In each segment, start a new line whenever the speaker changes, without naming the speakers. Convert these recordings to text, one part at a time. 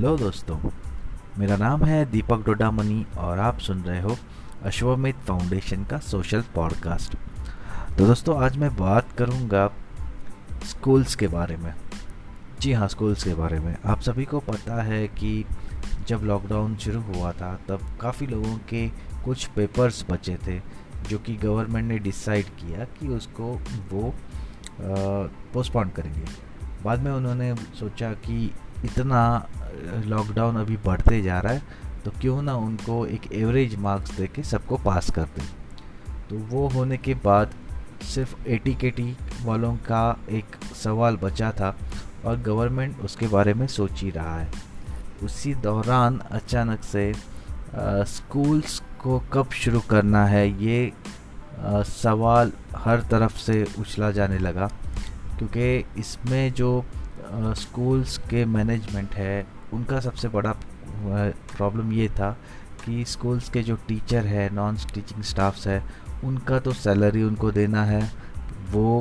Hello दोस्तों, मेरा नाम है दीपक डोडामनी और आप सुन रहे हो अश्वमेध फाउंडेशन का सोशल पॉडकास्ट। तो दोस्तों, आज मैं बात करूँगा स्कूल्स के बारे में। जी हाँ स्कूल्स के बारे में। आप सभी को पता है कि जब लॉकडाउन शुरू हुआ था, तब काफ़ी लोगों के कुछ पेपर्स बचे थे, जो कि गवर्नमेंट ने डिसाइड किया कि उसको वो पोस्टपोन करेंगे। बाद में उन्होंने सोचा कि इतना लॉकडाउन अभी बढ़ते जा रहा है तो क्यों ना उनको एक एवरेज मार्क्स दे के सबको पास कर दें। तो वो होने के बाद सिर्फ़ एटी के टी वालों का एक सवाल बचा था और गवर्नमेंट उसके बारे में सोच ही रहा है। उसी दौरान अचानक से स्कूल्स को कब शुरू करना है ये आ, सवाल हर तरफ़ से उछला जाने लगा क्योंकि इसमें जो स्कूल्स के मैनेजमेंट है, उनका सबसे बड़ा प्रॉब्लम ये था कि स्कूल्स के जो टीचर है नॉन टीचिंग स्टाफ्स है, उनका तो सैलरी उनको देना है, वो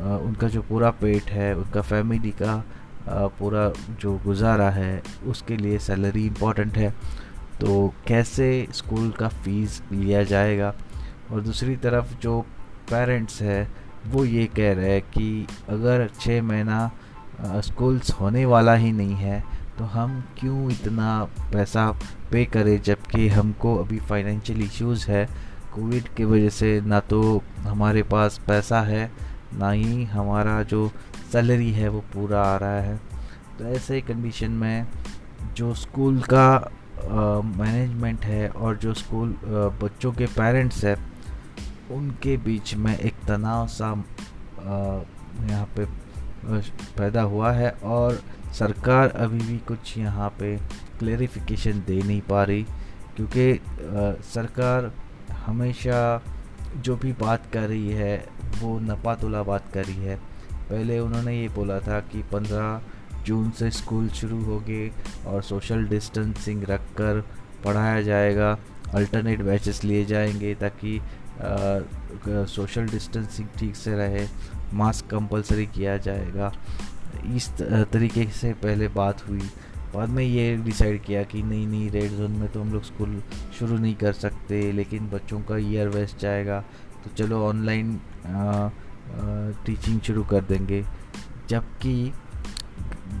उनका जो पूरा पेट है, उनका फैमिली का पूरा जो गुजारा है, उसके लिए सैलरी इंपॉर्टेंट है। तो कैसे स्कूल का फ़ीस लिया जाएगा? और दूसरी तरफ़ जो पेरेंट्स है, वो ये कह रहे हैं कि अगर छः महीना स्कूल्स होने वाला ही नहीं है तो हम क्यों इतना पैसा पे करें जबकि हमको अभी फाइनेंशियल इश्यूज़ है? कोविड की वजह से ना तो हमारे पास पैसा है, ना ही हमारा जो सैलरी है वो पूरा आ रहा है। तो ऐसे कंडीशन में जो स्कूल का मैनेजमेंट है और जो स्कूल बच्चों के पेरेंट्स है, उनके बीच में एक तनाव सा यहाँ पे पैदा हुआ है और सरकार अभी भी कुछ यहाँ पे क्लेरिफिकेशन दे नहीं पा रही, क्योंकि सरकार हमेशा जो भी बात कर रही है, वो नपातुला बात कर रही है। पहले उन्होंने ये बोला था कि 15 जून से स्कूल शुरू होंगे और सोशल डिस्टेंसिंग रख कर पढ़ाया जाएगा अल्टरनेट बैचेस लिए जाएँगे ताकि सोशल डिस्टेंसिंग ठीक से रहे, मास्क कंपलसरी किया जाएगा। इस तरीके से पहले बात हुई। बाद में ये डिसाइड किया कि नहीं नहीं, रेड जोन में तो हम लोग स्कूल शुरू नहीं कर सकते, लेकिन बच्चों का ईयर वेस्ट जाएगा। तो चलो ऑनलाइन टीचिंग शुरू कर देंगे। जबकि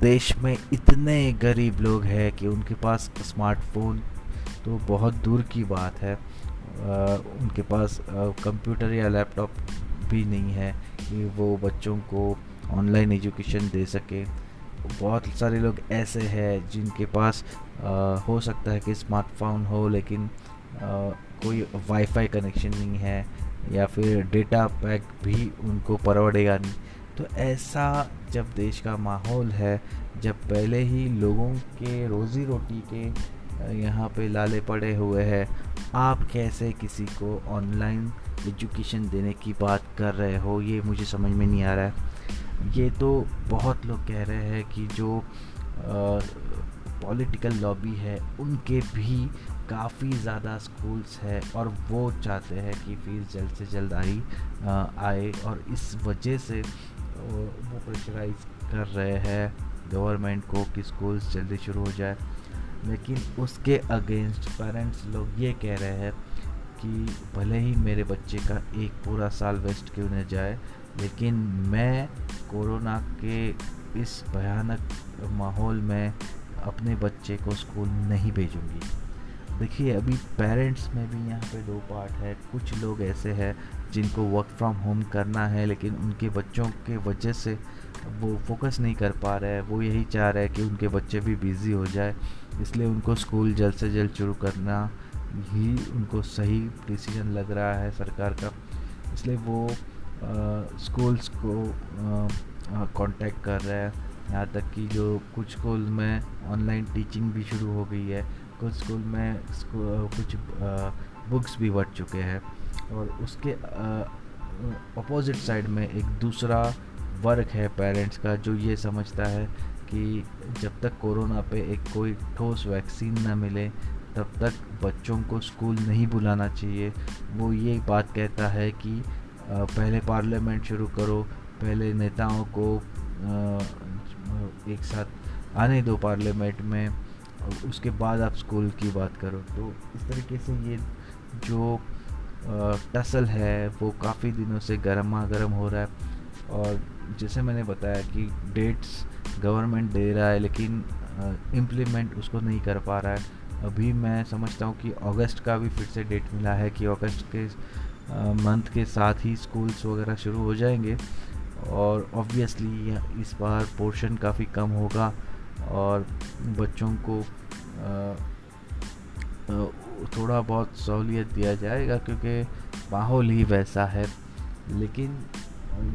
देश में इतने गरीब लोग हैं कि उनके पास स्मार्टफ़ोन तो बहुत दूर की बात है। उनके पास कंप्यूटर या लैपटॉप भी नहीं है कि वो बच्चों को ऑनलाइन एजुकेशन दे सके। बहुत सारे लोग ऐसे हैं जिनके पास आ, हो सकता है कि स्मार्टफ़ोन हो लेकिन आ, कोई वाईफाई कनेक्शन नहीं है या फिर डेटा पैक भी उनको परवड़ेगा नहीं। तो ऐसा जब देश का माहौल है जब पहले ही लोगों के रोज़ी रोटी के यहाँ पे लाले पड़े हुए हैं। आप कैसे किसी को ऑनलाइन एजुकेशन देने की बात कर रहे हो, ये मुझे समझ में नहीं आ रहा है। ये तो बहुत लोग कह रहे हैं कि जो पॉलिटिकल लॉबी है, उनके भी काफ़ी ज़्यादा स्कूल्स है और वो चाहते हैं कि फ़ीस जल्द से जल्द आई आए और इस वजह से वो प्रेशराइज कर रहे हैं गवर्नमेंट को कि स्कूल्स जल्दी शुरू हो जाए। लेकिन उसके अगेंस्ट पेरेंट्स लोग ये कह रहे हैं कि भले ही मेरे बच्चे का एक पूरा साल वेस्ट क्यों न जाए, लेकिन मैं कोरोना के इस भयानक माहौल में अपने बच्चे को स्कूल नहीं भेजूँगी। देखिए, अभी पेरेंट्स में भी यहाँ पे दो पार्ट है। कुछ लोग ऐसे हैं जिनको वर्क फ्रॉम होम करना है, लेकिन उनके बच्चों के वजह से वो फोकस नहीं कर पा रहे हैं। वो यही चाह रहे हैं कि उनके बच्चे भी बिज़ी हो जाए, इसलिए उनको स्कूल जल्द से जल्द शुरू करना ही उनको सही डिसीज़न लग रहा है सरकार का। इसलिए वो स्कूल्स को कांटेक्ट कर रहे हैं। यहाँ तक कि जो कुछ स्कूल में ऑनलाइन टीचिंग भी शुरू हो गई है, कुछ स्कूल में कुछ बुक्स भी बढ़ चुके हैं। और उसके अपोजिट साइड में एक दूसरा वर्क है पेरेंट्स का जो ये समझता है कि जब तक कोरोना पे एक कोई ठोस वैक्सीन ना मिले, तब तक बच्चों को स्कूल नहीं बुलाना चाहिए। वो ये बात कहता है कि पहले पार्लियामेंट शुरू करो, पहले नेताओं को एक साथ आने दो पार्लियामेंट में उसके बाद आप स्कूल की बात करो। तो इस तरीके से ये जो टसल है, वो काफ़ी दिनों से गर्मा गर्म हो रहा है। और जैसे मैंने बताया कि डेट्स गवर्नमेंट दे रहा है, लेकिन इम्प्लीमेंट उसको नहीं कर पा रहा है। अभी मैं समझता हूँ कि अगस्त का भी फिर से डेट मिला है कि अगस्त के मंथ के साथ ही स्कूल्स वगैरह शुरू हो जाएँगे। और ऑब्वियसली इस बार पोर्शन काफ़ी कम होगा और बच्चों को थोड़ा बहुत सहूलियत दिया जाएगा क्योंकि माहौल ही वैसा है। लेकिन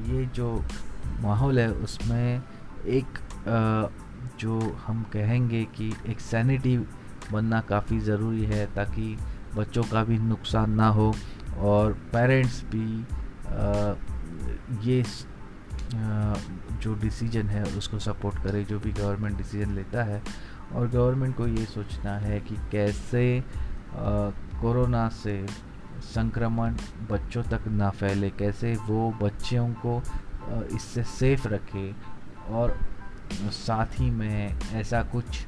ये जो माहौल है, उसमें एक जो हम कहेंगे कि एक सैनिटी बनना काफ़ी ज़रूरी है ताकि बच्चों का भी नुकसान ना हो और पेरेंट्स भी ये जो डिसीज़न है, उसको सपोर्ट करे, जो भी गवर्नमेंट डिसीज़न लेता है। और गवर्नमेंट को ये सोचना है कि कैसे कोरोना से संक्रमण बच्चों तक ना फैले, कैसे वो बच्चों को इससे सेफ़ रखे। और साथ ही में ऐसा कुछ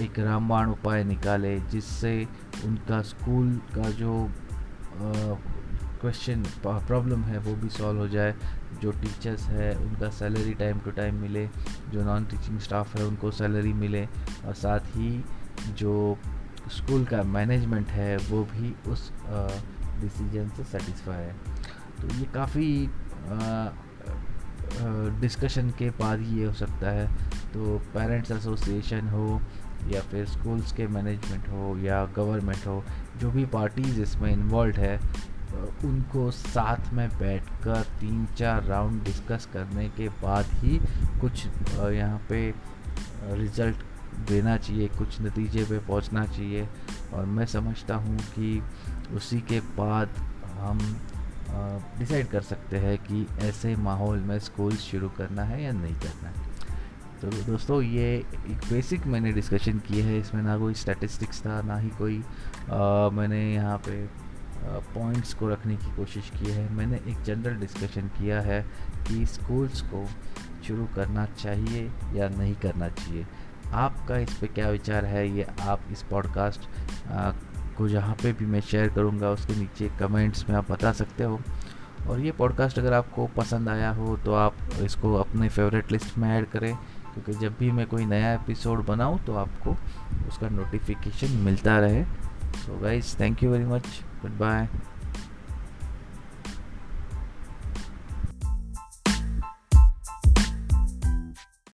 एक रामबाण उपाय निकाले जिससे उनका स्कूल का जो क्वेश्चन प्रॉब्लम है वो भी सॉल्व हो जाए। जो टीचर्स है, उनका सैलरी टाइम टू टाइम मिले, जो नॉन टीचिंग स्टाफ है, उनको सैलरी मिले और साथ ही जो स्कूल का मैनेजमेंट है, वो भी उस डिसीज़न से सेटिस्फाई है। तो ये काफ़ी डिस्कशन के बाद ये हो सकता है। तो पेरेंट्स एसोसिएशन हो या फिर स्कूल्स के मैनेजमेंट हो या गवर्नमेंट हो, जो भी पार्टीज़ इसमें इन्वॉल्व है उनको साथ में बैठकर तीन चार राउंड डिस्कस करने के बाद ही कुछ यहाँ पे रिज़ल्ट देना चाहिए कुछ नतीजे पे पहुँचना चाहिए। और मैं समझता हूँ कि उसी के बाद हम डिसाइड कर सकते हैं कि ऐसे माहौल में स्कूल शुरू करना है या नहीं करना है। तो दोस्तों ये एक बेसिक मैंने डिस्कशन की है इसमें ना कोई स्टैटिस्टिक्स था ना ही कोई आ, मैंने यहाँ पे पॉइंट्स को रखने की कोशिश की है। मैंने एक जनरल डिस्कशन किया है कि स्कूल्स को शुरू करना चाहिए या नहीं करना चाहिए। आपका इस पर क्या विचार है? ये आप इस पॉडकास्ट को जहाँ पे भी मैं शेयर करूँगा, उसके नीचे कमेंट्स में आप बता सकते हो। और ये पॉडकास्ट अगर आपको पसंद आया हो तो आप इसको अपने फेवरेट लिस्ट में ऐड करें। क्योंकि जब भी मैं कोई नया एपिसोड बनाऊँ तो आपको उसका नोटिफिकेशन मिलता रहे। so guys thank you very much. Goodbye.